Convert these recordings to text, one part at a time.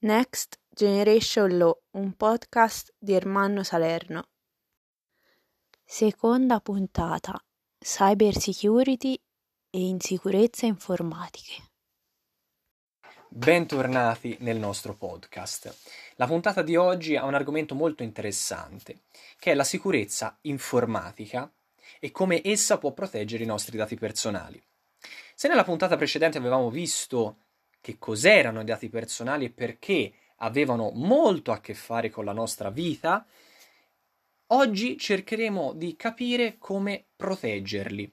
Next Generation Law, un podcast di Ermanno Salerno. Seconda puntata: Cyber Security e insicurezza informatiche. Bentornati nel nostro podcast. La puntata di oggi ha un argomento molto interessante, che è la sicurezza informatica e come essa può proteggere i nostri dati personali. Se nella puntata precedente avevamo visto che cos'erano i dati personali e perché avevano molto a che fare con la nostra vita, oggi cercheremo di capire come proteggerli.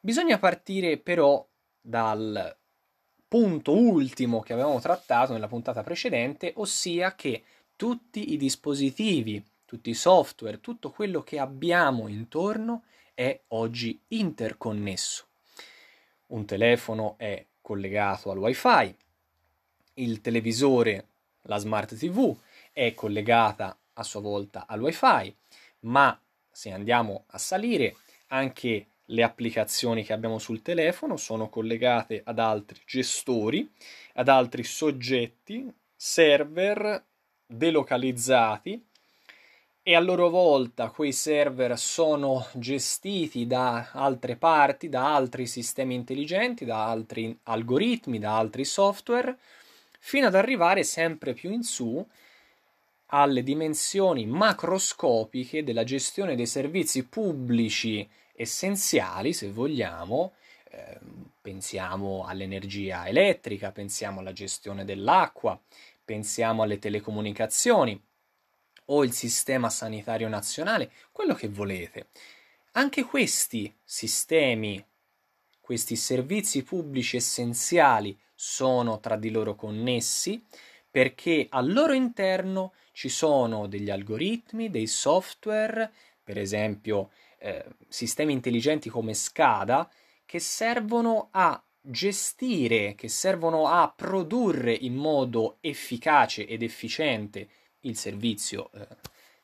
Bisogna partire però dal punto ultimo che avevamo trattato nella puntata precedente, ossia che tutti i dispositivi, tutti i software, tutto quello che abbiamo intorno è oggi interconnesso. Un telefono è collegato al wifi, il televisore, la smart TV, è collegata a sua volta al wifi, ma se andiamo a salire anche le applicazioni che abbiamo sul telefono sono collegate ad altri gestori, ad altri soggetti, server delocalizzati e a loro volta quei server sono gestiti da altre parti, da altri sistemi intelligenti, da altri algoritmi, da altri software, fino ad arrivare sempre più in su alle dimensioni macroscopiche della gestione dei servizi pubblici essenziali, se vogliamo, eh, pensiamo all'energia elettrica, pensiamo alla gestione dell'acqua, pensiamo alle telecomunicazioni o il sistema sanitario nazionale, quello che volete. Anche questi sistemi, questi servizi pubblici essenziali sono tra di loro connessi perché al loro interno ci sono degli algoritmi, dei software, per esempio eh, sistemi intelligenti come SCADA, che servono a gestire, che servono a produrre in modo efficace ed efficiente il servizio eh,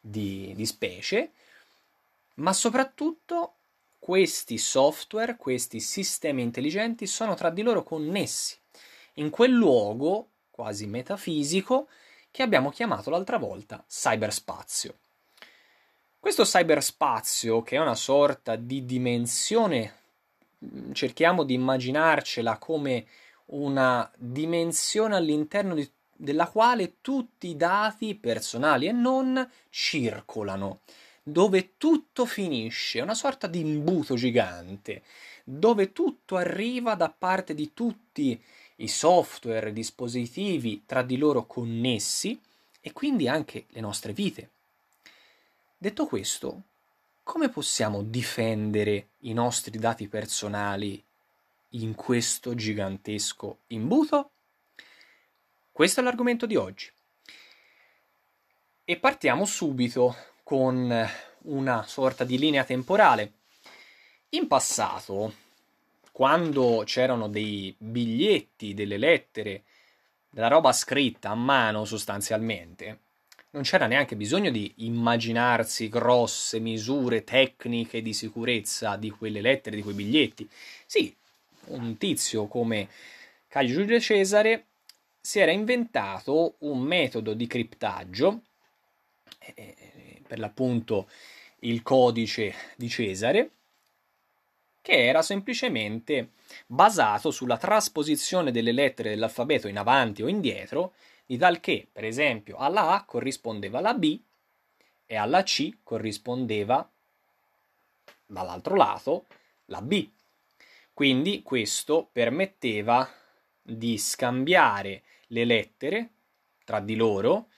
di, di specie, ma soprattutto questi software, questi sistemi intelligenti sono tra di loro connessi in quel luogo quasi metafisico che abbiamo chiamato l'altra volta cyberspazio. Questo cyberspazio, che è una sorta di dimensione, mm, cerchiamo di immaginarcela come una dimensione all'interno di della quale tutti i dati personali e non circolano, dove tutto finisce, una sorta di imbuto gigante, dove tutto arriva da parte di tutti i software, i dispositivi tra di loro connessi e quindi anche le nostre vite. Detto questo, come possiamo difendere i nostri dati personali in questo gigantesco imbuto? Questo è l'argomento di oggi. E partiamo subito con una sorta di linea temporale. In passato, quando c'erano dei biglietti, delle lettere, della roba scritta a mano sostanzialmente, non c'era neanche bisogno di immaginarsi grosse misure tecniche di sicurezza di quelle lettere, di quei biglietti. Sì, un tizio come Caio Giulio Cesare si era inventato un metodo di criptaggio, eh, per l'appunto il codice di Cesare, che era semplicemente basato sulla trasposizione delle lettere dell'alfabeto in avanti o indietro, di tal che, per esempio, alla A corrispondeva la B e alla C corrispondeva dall'altro lato la B. Quindi questo permetteva di scambiare le lettere tra di loro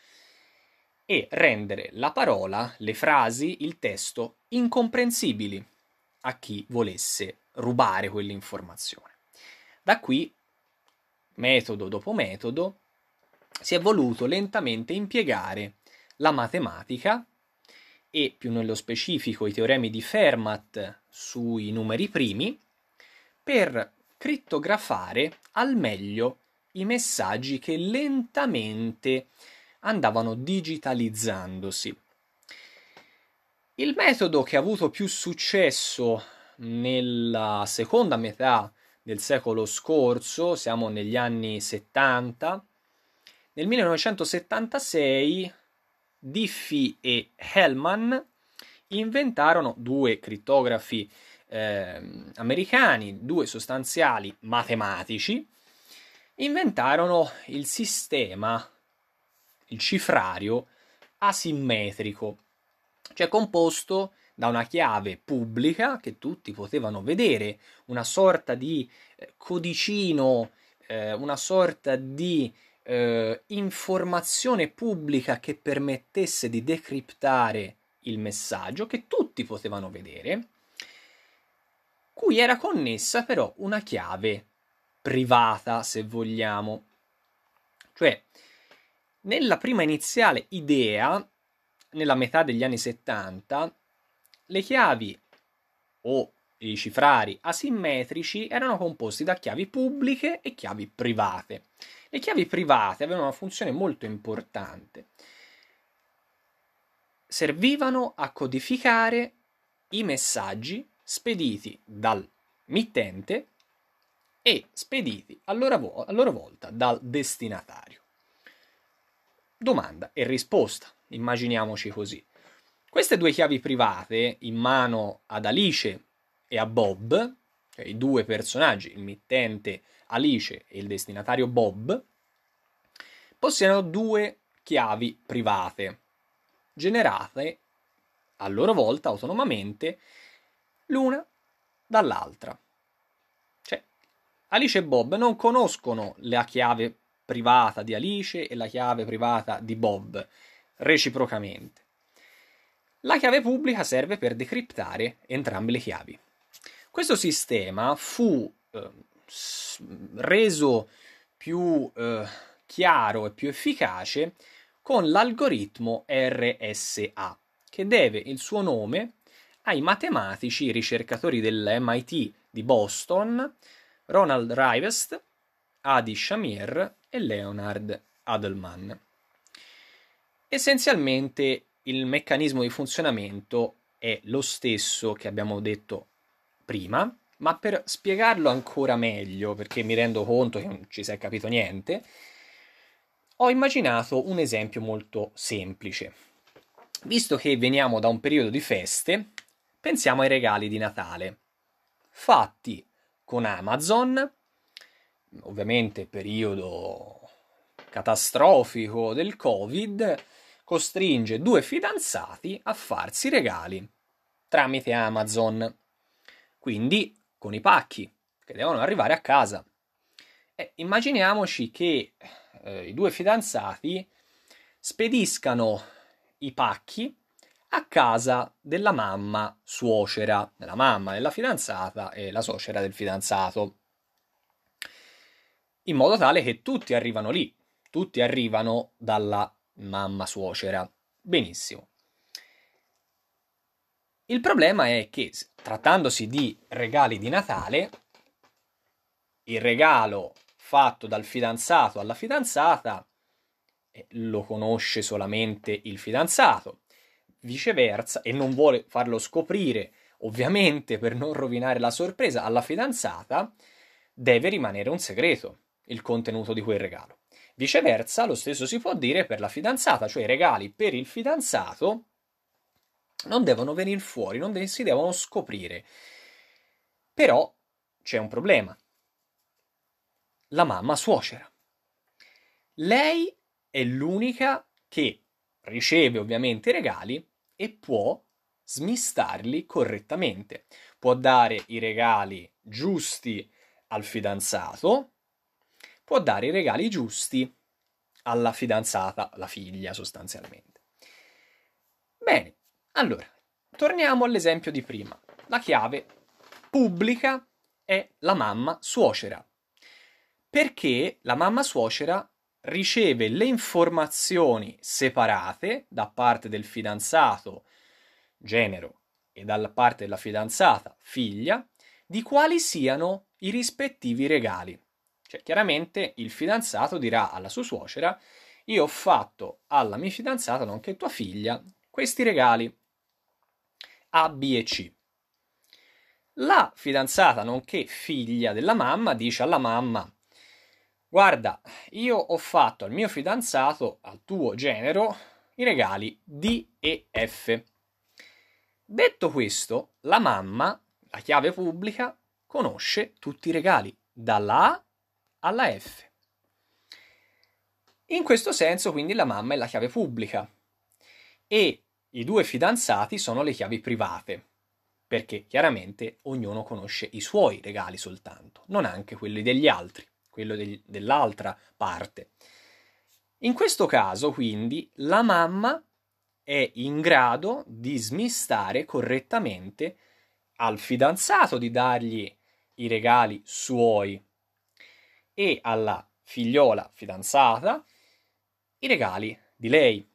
e rendere la parola, le frasi, il testo incomprensibili a chi volesse rubare quell'informazione. Da qui, metodo dopo metodo, si è voluto lentamente impiegare la matematica e più nello specifico i teoremi di Fermat sui numeri primi per crittografare al meglio i messaggi che lentamente andavano digitalizzandosi. Il metodo che ha avuto più successo nella seconda metà del secolo scorso, siamo negli anni 70, Nel 1976 Diffie e Hellman inventarono due crittografi eh, americani, due sostanziali matematici, inventarono il sistema, il cifrario asimmetrico, cioè composto da una chiave pubblica che tutti potevano vedere, una sorta di eh, codicino, eh, una sorta di eh, informazione pubblica che permettesse di decriptare il messaggio, che tutti potevano vedere, cui era connessa però una chiave privata, se vogliamo. Cioè, nella prima iniziale idea, nella metà degli anni 70, le chiavi o i cifrari asimmetrici erano composti da chiavi pubbliche e chiavi private. Le chiavi private avevano una funzione molto importante. Servivano a codificare i messaggi spediti dal mittente e spediti a loro, a loro volta dal destinatario. Domanda e risposta, immaginiamoci così. Queste due chiavi private in mano ad Alice e a Bob, cioè i due personaggi, il mittente Alice e il destinatario Bob, possiedono due chiavi private, generate a loro volta autonomamente l'una dall'altra. Cioè, Alice e Bob non conoscono la chiave privata di Alice e la chiave privata di Bob reciprocamente. La chiave pubblica serve per decriptare entrambe le chiavi. Questo sistema fu eh, reso più eh, chiaro e più efficace con l'algoritmo RSA, che deve il suo nome ai matematici ricercatori dell'MIT di Boston, Ronald Rivest, Adi Shamir e Leonard Adelman. Essenzialmente il meccanismo di funzionamento è lo stesso che abbiamo detto prima, ma per spiegarlo ancora meglio, perché mi rendo conto che non ci si è capito niente, ho immaginato un esempio molto semplice. Visto che veniamo da un periodo di feste, pensiamo ai regali di Natale, fatti con Amazon, ovviamente periodo catastrofico del Covid, costringe due fidanzati a farsi regali tramite Amazon. Quindi con i pacchi che devono arrivare a casa. E immaginiamoci che eh, i due fidanzati spediscano i pacchi a casa della mamma suocera, della mamma della fidanzata e la suocera del fidanzato, in modo tale che tutti arrivano lì, tutti arrivano dalla mamma suocera. Benissimo. Il problema è che, trattandosi di regali di Natale, il regalo fatto dal fidanzato alla fidanzata eh, lo conosce solamente il fidanzato, viceversa, e non vuole farlo scoprire, ovviamente per non rovinare la sorpresa alla fidanzata, deve rimanere un segreto il contenuto di quel regalo. Viceversa, lo stesso si può dire per la fidanzata, cioè i regali per il fidanzato non devono venire fuori, non si devono scoprire. Però c'è un problema. La mamma suocera. Lei è l'unica che riceve ovviamente i regali e può smistarli correttamente. Può dare i regali giusti al fidanzato, può dare i regali giusti alla fidanzata, la figlia sostanzialmente. Bene, allora, torniamo all'esempio di prima. La chiave pubblica è la mamma suocera. Perché la mamma suocera riceve le informazioni separate da parte del fidanzato, genero, e dalla parte della fidanzata, figlia, di quali siano i rispettivi regali. Cioè, chiaramente il fidanzato dirà alla sua suocera: Io ho fatto alla mia fidanzata, nonché tua figlia, questi regali a, B e C. La fidanzata, nonché figlia della mamma, dice alla mamma: Guarda, io ho fatto al mio fidanzato, al tuo genero, i regali D e F. Detto questo, la mamma, la chiave pubblica, conosce tutti i regali, dalla A alla F. In questo senso, quindi, la mamma è la chiave pubblica e i due fidanzati sono le chiavi private, perché chiaramente ognuno conosce i suoi regali soltanto, non anche quelli degli altri, quello degli, dell'altra parte. In questo caso, quindi, la mamma è in grado di smistare correttamente al fidanzato di dargli i regali suoi e alla figliola fidanzata i regali di lei,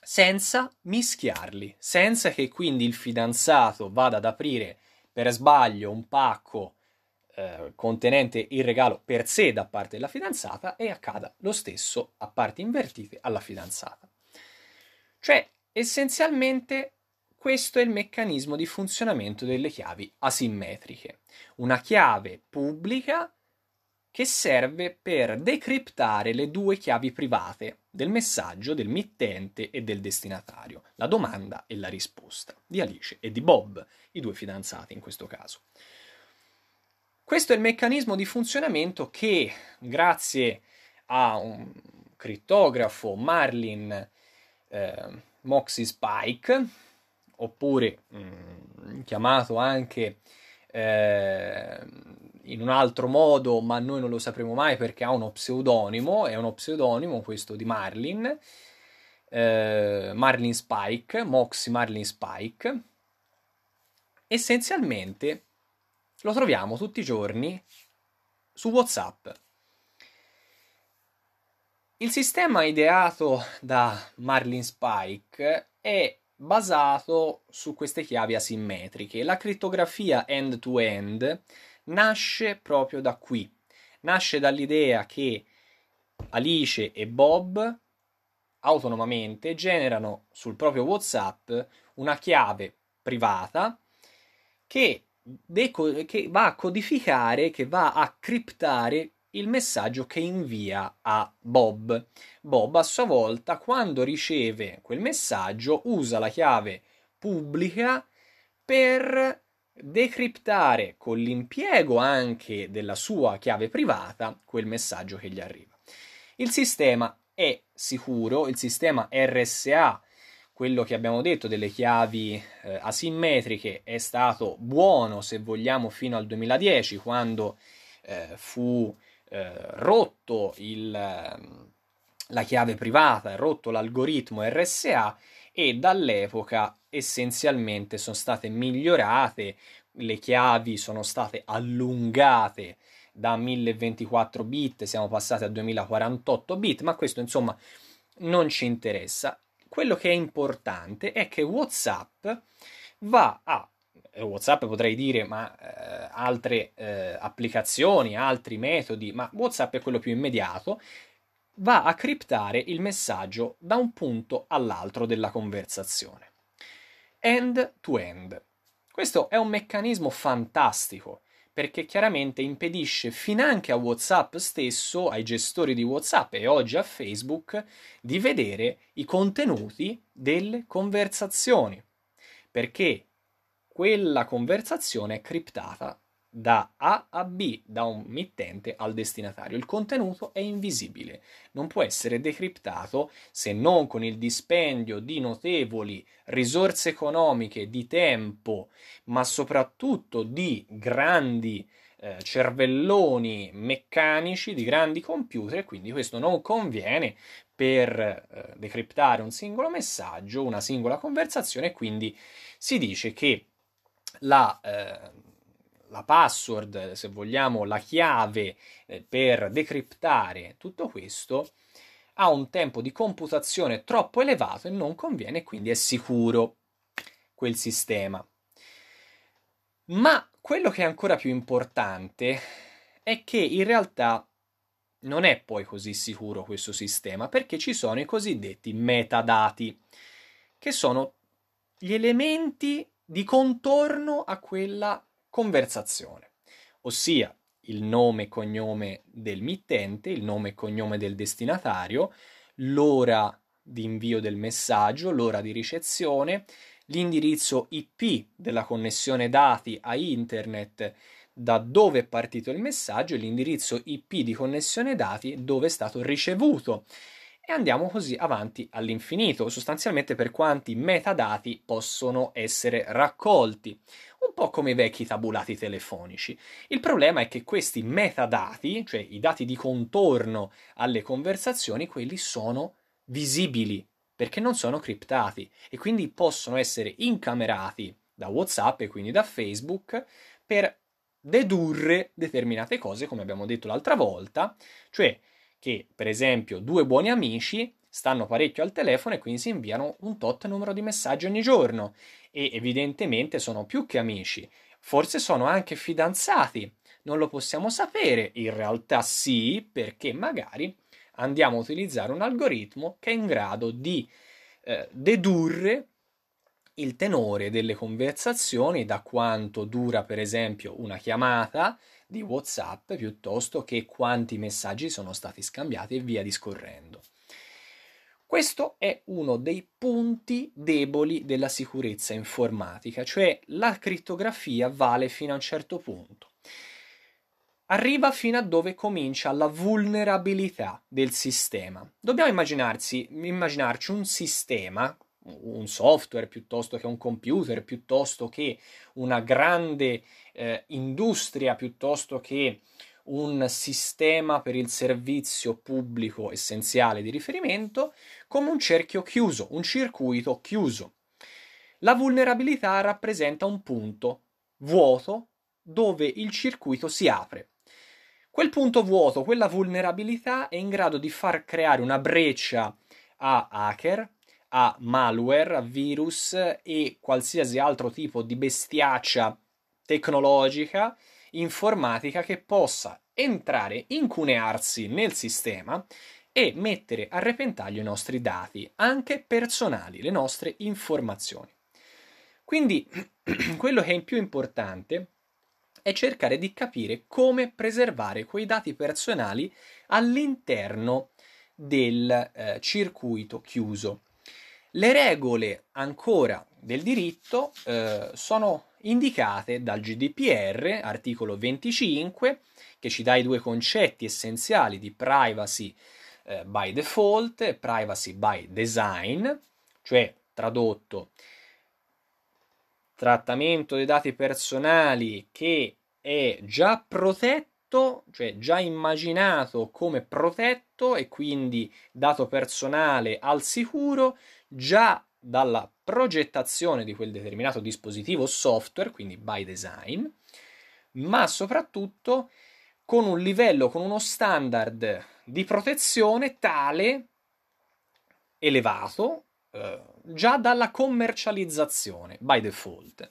senza mischiarli, senza che quindi il fidanzato vada ad aprire per sbaglio un pacco eh, contenente il regalo per sé da parte della fidanzata e accada lo stesso a parti invertite alla fidanzata. Cioè, essenzialmente questo è il meccanismo di funzionamento delle chiavi asimmetriche. Una chiave pubblica che serve per decriptare le due chiavi private del messaggio del mittente e del destinatario, la domanda e la risposta di Alice e di Bob, i due fidanzati in questo caso. Questo è il meccanismo di funzionamento che, grazie a un crittografo Marlin eh, Moxie Spike, oppure mh, mm, chiamato anche eh, in un altro modo, ma noi non lo sapremo mai perché ha uno pseudonimo, è uno pseudonimo questo di Marlin, eh, Marlin Spike, Moxie Marlin Spike. Essenzialmente lo troviamo tutti i giorni su WhatsApp. Il sistema ideato da Marlin Spike è basato su queste chiavi asimmetriche. La crittografia end-to-end nasce proprio da qui. Nasce dall'idea che Alice e Bob autonomamente generano sul proprio WhatsApp una chiave privata che, deco- che va a codificare, che va a criptare il messaggio che invia a Bob. Bob a sua volta, quando riceve quel messaggio, usa la chiave pubblica per decriptare con l'impiego anche della sua chiave privata quel messaggio che gli arriva. Il sistema è sicuro, il sistema RSA, quello che abbiamo detto delle chiavi eh, asimmetriche, è stato buono se vogliamo fino al 2010 quando eh, fu eh, rotto il, ehm, la chiave privata, rotto l'algoritmo RSA e dall'epoca essenzialmente sono state migliorate, le chiavi sono state allungate da 1024 bit, siamo passati a 2048 bit, ma questo insomma non ci interessa. Quello che è importante è che WhatsApp va a WhatsApp potrei dire, ma eh, altre eh, applicazioni, altri metodi, ma WhatsApp è quello più immediato, va a criptare il messaggio da un punto all'altro della conversazione. End to end. Questo è un meccanismo fantastico perché chiaramente impedisce finanche a WhatsApp stesso, ai gestori di WhatsApp e oggi a Facebook, di vedere i contenuti delle conversazioni. Perché quella conversazione è criptata da A a B, da un mittente al destinatario. Il contenuto è invisibile, non può essere decriptato se non con il dispendio di notevoli risorse economiche, di tempo, ma soprattutto di grandi eh, cervelloni meccanici, di grandi computer, quindi questo non conviene per eh, decriptare un singolo messaggio, una singola conversazione, quindi si dice che la, eh, la password, se vogliamo, la chiave eh, per decriptare tutto questo ha un tempo di computazione troppo elevato e non conviene, quindi è sicuro quel sistema. Ma quello che è ancora più importante è che in realtà non è poi così sicuro questo sistema perché ci sono i cosiddetti metadati, che sono gli elementi di contorno a quella conversazione. Ossia, il nome e cognome del mittente, il nome e cognome del destinatario, l'ora di invio del messaggio, l'ora di ricezione, l'indirizzo IP della connessione dati a internet da dove è partito il messaggio e l'indirizzo IP di connessione dati dove è stato ricevuto. Andiamo così avanti all'infinito, sostanzialmente per quanti metadati possono essere raccolti, un po' come i vecchi tabulati telefonici. Il problema è che questi metadati, cioè i dati di contorno alle conversazioni, quelli sono visibili perché non sono criptati e quindi possono essere incamerati da WhatsApp e quindi da Facebook per dedurre determinate cose, come abbiamo detto l'altra volta, cioè che per esempio due buoni amici stanno parecchio al telefono e quindi si inviano un tot numero di messaggi ogni giorno e evidentemente sono più che amici, forse sono anche fidanzati, non lo possiamo sapere, in realtà sì, perché magari andiamo a utilizzare un algoritmo che è in grado di eh, dedurre il tenore delle conversazioni da quanto dura per esempio una chiamata di WhatsApp piuttosto che quanti messaggi sono stati scambiati e via discorrendo. Questo è uno dei punti deboli della sicurezza informatica, cioè la crittografia vale fino a un certo punto arriva fino a dove comincia la vulnerabilità del sistema. Dobbiamo immaginarci un sistema, un software piuttosto che un computer, piuttosto che una grande eh, industria, piuttosto che un sistema per il servizio pubblico essenziale di riferimento, come un cerchio chiuso, un circuito chiuso. La vulnerabilità rappresenta un punto vuoto dove il circuito si apre. Quel punto vuoto, quella vulnerabilità è in grado di far creare una breccia a hacker, a malware, a virus e qualsiasi altro tipo di bestiaccia tecnologica, informatica che possa entrare, incunearsi nel sistema e mettere a repentaglio i nostri dati, anche personali, le nostre informazioni. Quindi quello che è più importante è cercare di capire come preservare quei dati personali all'interno del eh, circuito chiuso. Le regole ancora del diritto eh, sono indicate dal GDPR, articolo 25, che ci dà i due concetti essenziali di privacy eh, by default e privacy by design, cioè tradotto trattamento dei dati personali che è già protetto, cioè già immaginato come protetto e quindi dato personale al sicuro già dalla progettazione di quel determinato dispositivo software, quindi by design, ma soprattutto con un livello, con uno standard di protezione tale elevato eh, già dalla commercializzazione by default.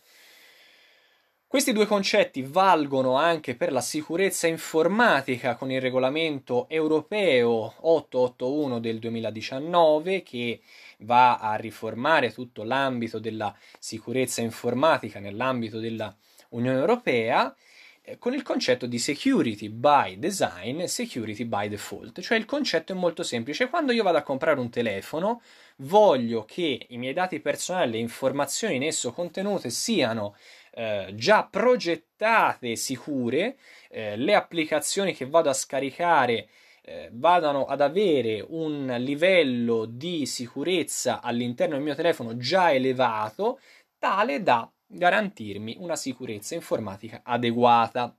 Questi due concetti valgono anche per la sicurezza informatica con il regolamento europeo 881 del 2019 che va a riformare tutto l'ambito della sicurezza informatica nell'ambito dell'Unione Europea eh, con il concetto di security by design e security by default. Cioè il concetto è molto semplice. Quando io vado a comprare un telefono, voglio che i miei dati personali, le informazioni in esso contenute siano eh, già progettate sicure, eh, le applicazioni che vado a scaricare eh, vadano ad avere un livello di sicurezza all'interno del mio telefono già elevato, tale da garantirmi una sicurezza informatica adeguata.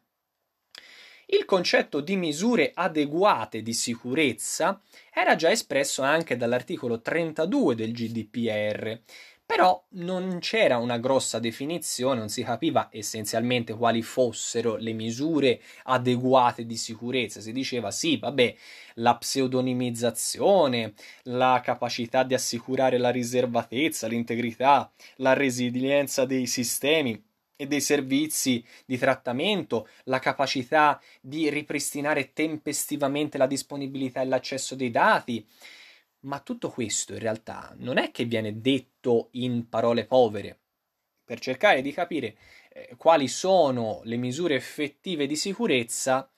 Il concetto di misure adeguate di sicurezza era già espresso anche dall'articolo 32 del GDPR, però non c'era una grossa definizione, non si capiva essenzialmente quali fossero le misure adeguate di sicurezza. Si diceva sì, vabbè, la pseudonimizzazione, la capacità di assicurare la riservatezza, l'integrità, la resilienza dei sistemi e dei servizi di trattamento, la capacità di ripristinare tempestivamente la disponibilità e l'accesso dei dati, ma tutto questo in realtà non è che viene detto in parole povere. Per cercare di capire eh, quali sono le misure effettive di sicurezza,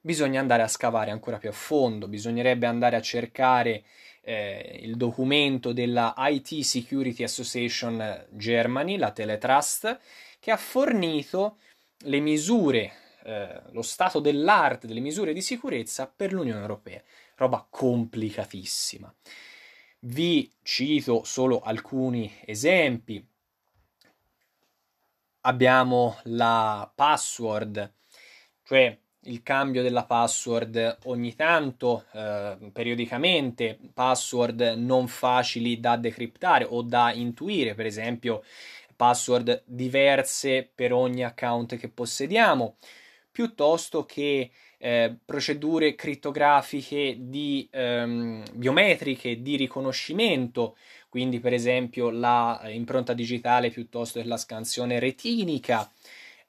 bisogna andare a scavare ancora più a fondo, bisognerebbe andare a cercare eh, il documento della IT Security Association Germany, la Teletrust, che ha fornito le misure, eh, lo stato dell'arte delle misure di sicurezza per l'Unione Europea. Roba complicatissima. Vi cito solo alcuni esempi. Abbiamo la password, cioè il cambio della password ogni tanto, eh, periodicamente, password non facili da decriptare o da intuire, per esempio password diverse per ogni account che possediamo, piuttosto che eh, procedure crittografiche di ehm, biometriche di riconoscimento, quindi per esempio la impronta digitale piuttosto che la scansione retinica,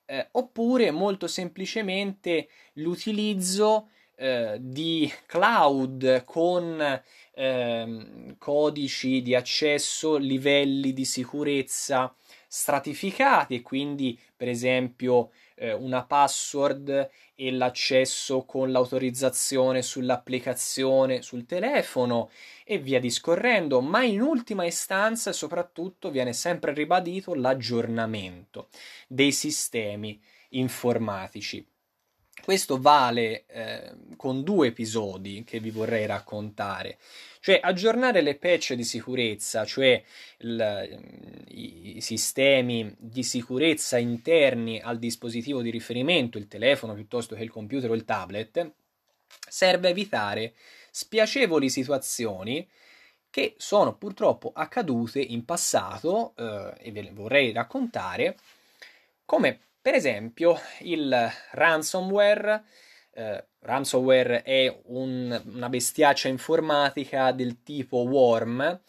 eh, oppure molto semplicemente l'utilizzo eh, di cloud con ehm, codici di accesso, livelli di sicurezza stratificati quindi per esempio eh, una password e l'accesso con l'autorizzazione sull'applicazione sul telefono e via discorrendo, ma in ultima istanza e soprattutto viene sempre ribadito l'aggiornamento dei sistemi informatici. Questo vale eh, con due episodi che vi vorrei raccontare. Cioè aggiornare le patch di sicurezza, cioè il, i, i sistemi di sicurezza interni al dispositivo di riferimento, il telefono piuttosto che il computer o il tablet, serve a evitare spiacevoli situazioni che sono purtroppo accadute in passato eh, e ve le vorrei raccontare, come per esempio il ransomware eh, ransomware è un, una bestiaccia informatica del tipo worm,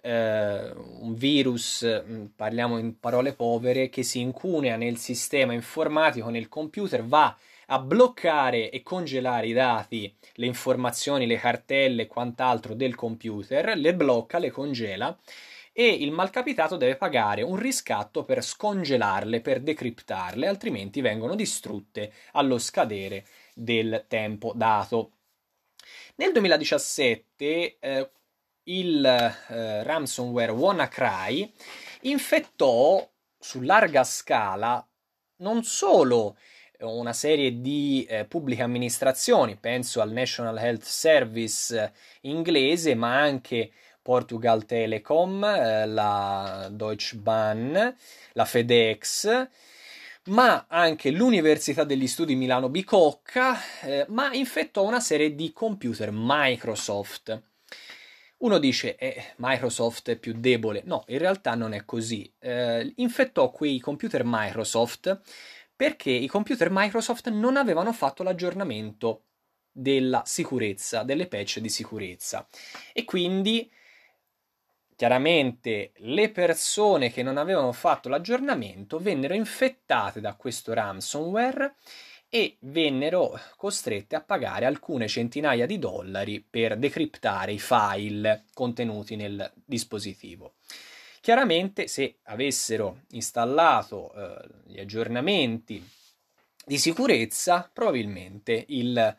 eh, un virus, mm, parliamo in parole povere, che si incunea nel sistema informatico, nel computer, va a bloccare e congelare i dati, le informazioni, le cartelle e quant'altro del computer, le blocca, le congela e il malcapitato deve pagare un riscatto per scongelarle, per decriptarle, altrimenti vengono distrutte allo scadere del tempo dato. Nel 2017 eh, il eh, ransomware WannaCry infettò su larga scala non solo una serie di eh, pubbliche amministrazioni, penso al National Health Service inglese, ma anche Portugal Telecom, eh, la Deutsche Bahn, la FedEx, ma anche l'Università degli Studi Milano Bicocca, eh, ma infettò una serie di computer Microsoft. Uno dice eh, Microsoft è più debole. No, in realtà non è così. Eh, infettò quei computer Microsoft perché i computer Microsoft non avevano fatto l'aggiornamento della sicurezza, delle patch di sicurezza. E quindi Chiaramente le persone che non avevano fatto l'aggiornamento vennero infettate da questo ransomware e vennero costrette a pagare alcune centinaia di dollari per decriptare i file contenuti nel dispositivo. Chiaramente se avessero installato eh, gli aggiornamenti di sicurezza, probabilmente il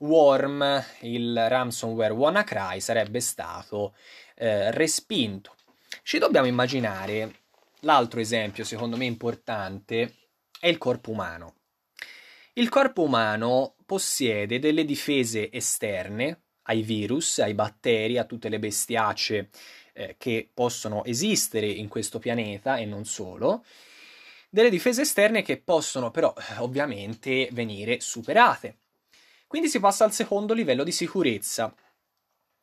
worm, il ransomware WannaCry sarebbe stato eh, respinto. Ci dobbiamo immaginare l'altro esempio, secondo me importante, è il corpo umano. Il corpo umano possiede delle difese esterne ai virus, ai batteri, a tutte le bestiacce eh, che possono esistere in questo pianeta e non solo, delle difese esterne che possono però ovviamente venire superate. Quindi si passa al secondo livello di sicurezza,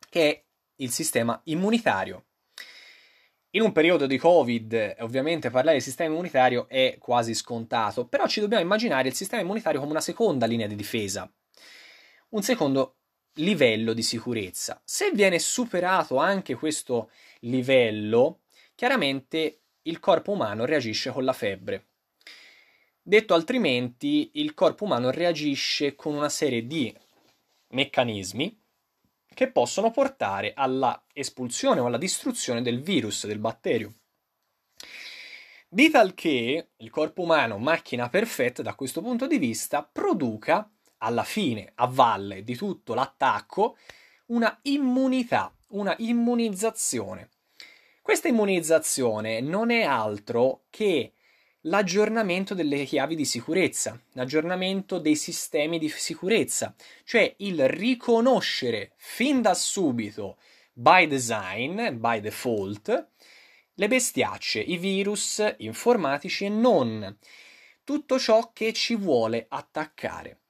che è il sistema immunitario. In un periodo di Covid, ovviamente parlare di sistema immunitario è quasi scontato, però ci dobbiamo immaginare il sistema immunitario come una seconda linea di difesa, un secondo livello di sicurezza. Se viene superato anche questo livello, chiaramente il corpo umano reagisce con la febbre. Detto altrimenti, il corpo umano reagisce con una serie di meccanismi che possono portare alla espulsione o alla distruzione del virus, del batterio. Di tal che il corpo umano, macchina perfetta da questo punto di vista, produca alla fine, a valle di tutto l'attacco, una immunità, una immunizzazione. Questa immunizzazione non è altro che l'aggiornamento delle chiavi di sicurezza, l'aggiornamento dei sistemi di sicurezza, cioè il riconoscere fin da subito, by design, by default, le bestiacce, i virus informatici e non tutto ciò che ci vuole attaccare.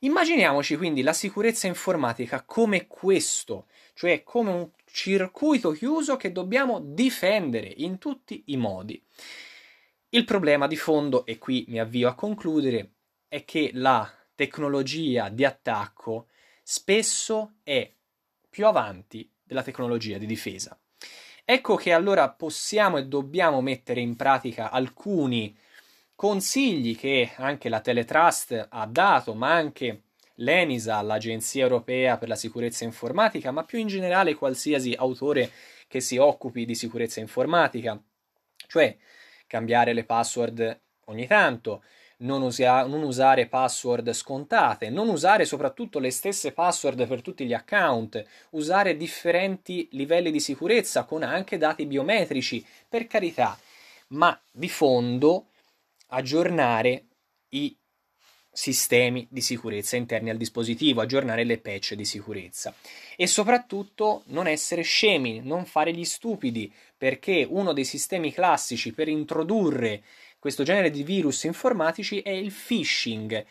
Immaginiamoci quindi la sicurezza informatica come questo, cioè come un circuito chiuso che dobbiamo difendere in tutti i modi. Il problema di fondo, e qui mi avvio a concludere, è che la tecnologia di attacco spesso è più avanti della tecnologia di difesa. Ecco che allora possiamo e dobbiamo mettere in pratica alcuni consigli che anche la Teletrust ha dato, ma anche l'ENISA, l'Agenzia Europea per la Sicurezza Informatica, ma più in generale qualsiasi autore che si occupi di sicurezza informatica, cioè cambiare le password ogni tanto, non, usia- non, usare password scontate, non usare soprattutto le stesse password per tutti gli account, usare differenti livelli di sicurezza con anche dati biometrici, per carità, ma di fondo aggiornare i sistemi di sicurezza interni al dispositivo, aggiornare le patch di sicurezza. E soprattutto non essere scemi, non fare gli stupidi, perché uno dei sistemi classici per introdurre questo genere di virus informatici è il phishing,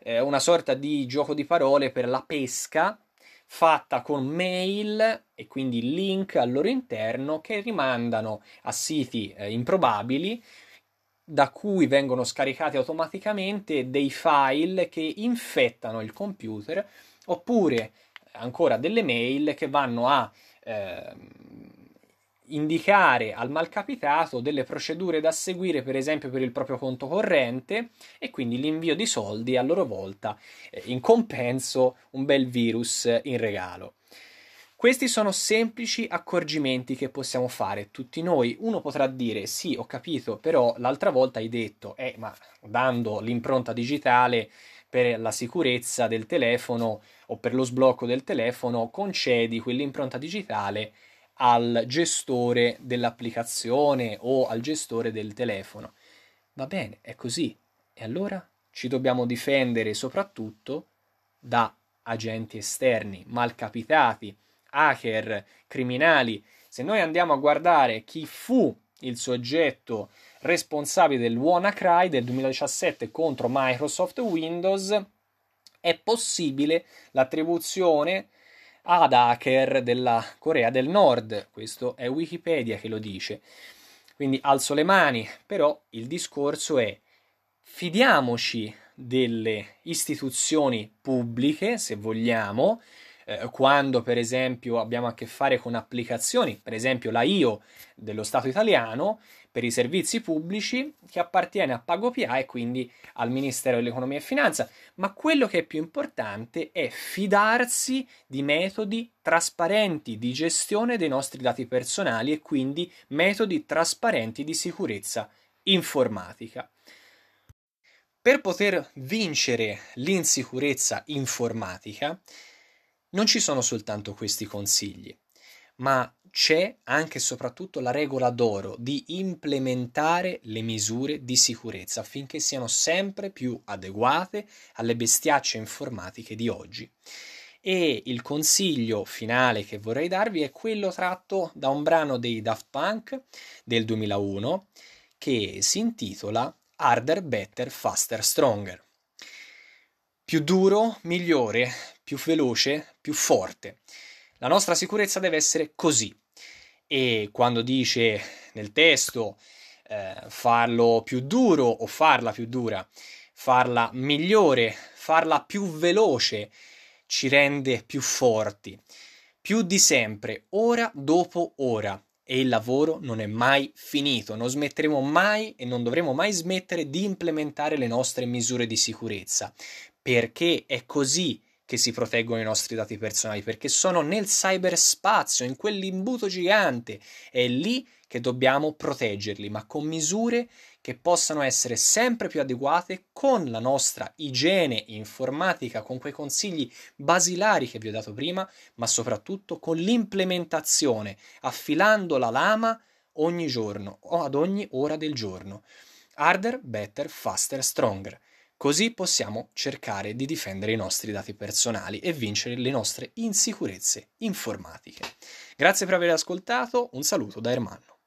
eh, una sorta di gioco di parole per la pesca fatta con mail e quindi link al loro interno che rimandano a siti eh, improbabili da cui vengono scaricati automaticamente dei file che infettano il computer oppure ancora delle mail che vanno a eh, indicare al malcapitato delle procedure da seguire, per esempio per il proprio conto corrente, e quindi l'invio di soldi a loro volta, eh, in compenso un bel virus in regalo. Questi sono semplici accorgimenti che possiamo fare tutti noi. Uno potrà dire: Sì, ho capito, però l'altra volta hai detto, eh, ma dando l'impronta digitale per la sicurezza del telefono o per lo sblocco del telefono, concedi quell'impronta digitale al gestore dell'applicazione o al gestore del telefono. Va bene, è così. E allora ci dobbiamo difendere soprattutto da agenti esterni, malcapitati, hacker, criminali. Se noi andiamo a guardare chi fu il soggetto responsabile del WannaCry del 2017 contro Microsoft Windows, è possibile l'attribuzione ad hacker della Corea del Nord. Questo è Wikipedia che lo dice. Quindi alzo le mani, però il discorso è fidiamoci delle istituzioni pubbliche, se vogliamo, eh, quando per esempio abbiamo a che fare con applicazioni, per esempio la IO dello Stato italiano, per i servizi pubblici che appartiene a PagoPA e quindi al Ministero dell'Economia e Finanza, ma quello che è più importante è fidarsi di metodi trasparenti di gestione dei nostri dati personali e quindi metodi trasparenti di sicurezza informatica. Per poter vincere l'insicurezza informatica non ci sono soltanto questi consigli, ma c'è anche e soprattutto la regola d'oro di implementare le misure di sicurezza affinché siano sempre più adeguate alle bestiacce informatiche di oggi. E il consiglio finale che vorrei darvi è quello tratto da un brano dei Daft Punk del 2001 che si intitola Harder, Better, Faster, Stronger. Più duro, migliore, più veloce, più forte. La nostra sicurezza deve essere così. E quando dice nel testo eh, farlo più duro o farla più dura, farla migliore, farla più veloce, ci rende più forti, più di sempre, ora dopo ora. E il lavoro non è mai finito, non smetteremo mai e non dovremo mai smettere di implementare le nostre misure di sicurezza, perché è così che si proteggono i nostri dati personali, perché sono nel cyberspazio, in quell'imbuto gigante. È lì che dobbiamo proteggerli, ma con misure che possano essere sempre più adeguate con la nostra igiene informatica, con quei consigli basilari che vi ho dato prima, ma soprattutto con l'implementazione, affilando la lama ogni giorno o ad ogni ora del giorno. Harder, better, faster, stronger. Così possiamo cercare di difendere i nostri dati personali e vincere le nostre insicurezze informatiche. Grazie per aver ascoltato, un saluto da Ermanno.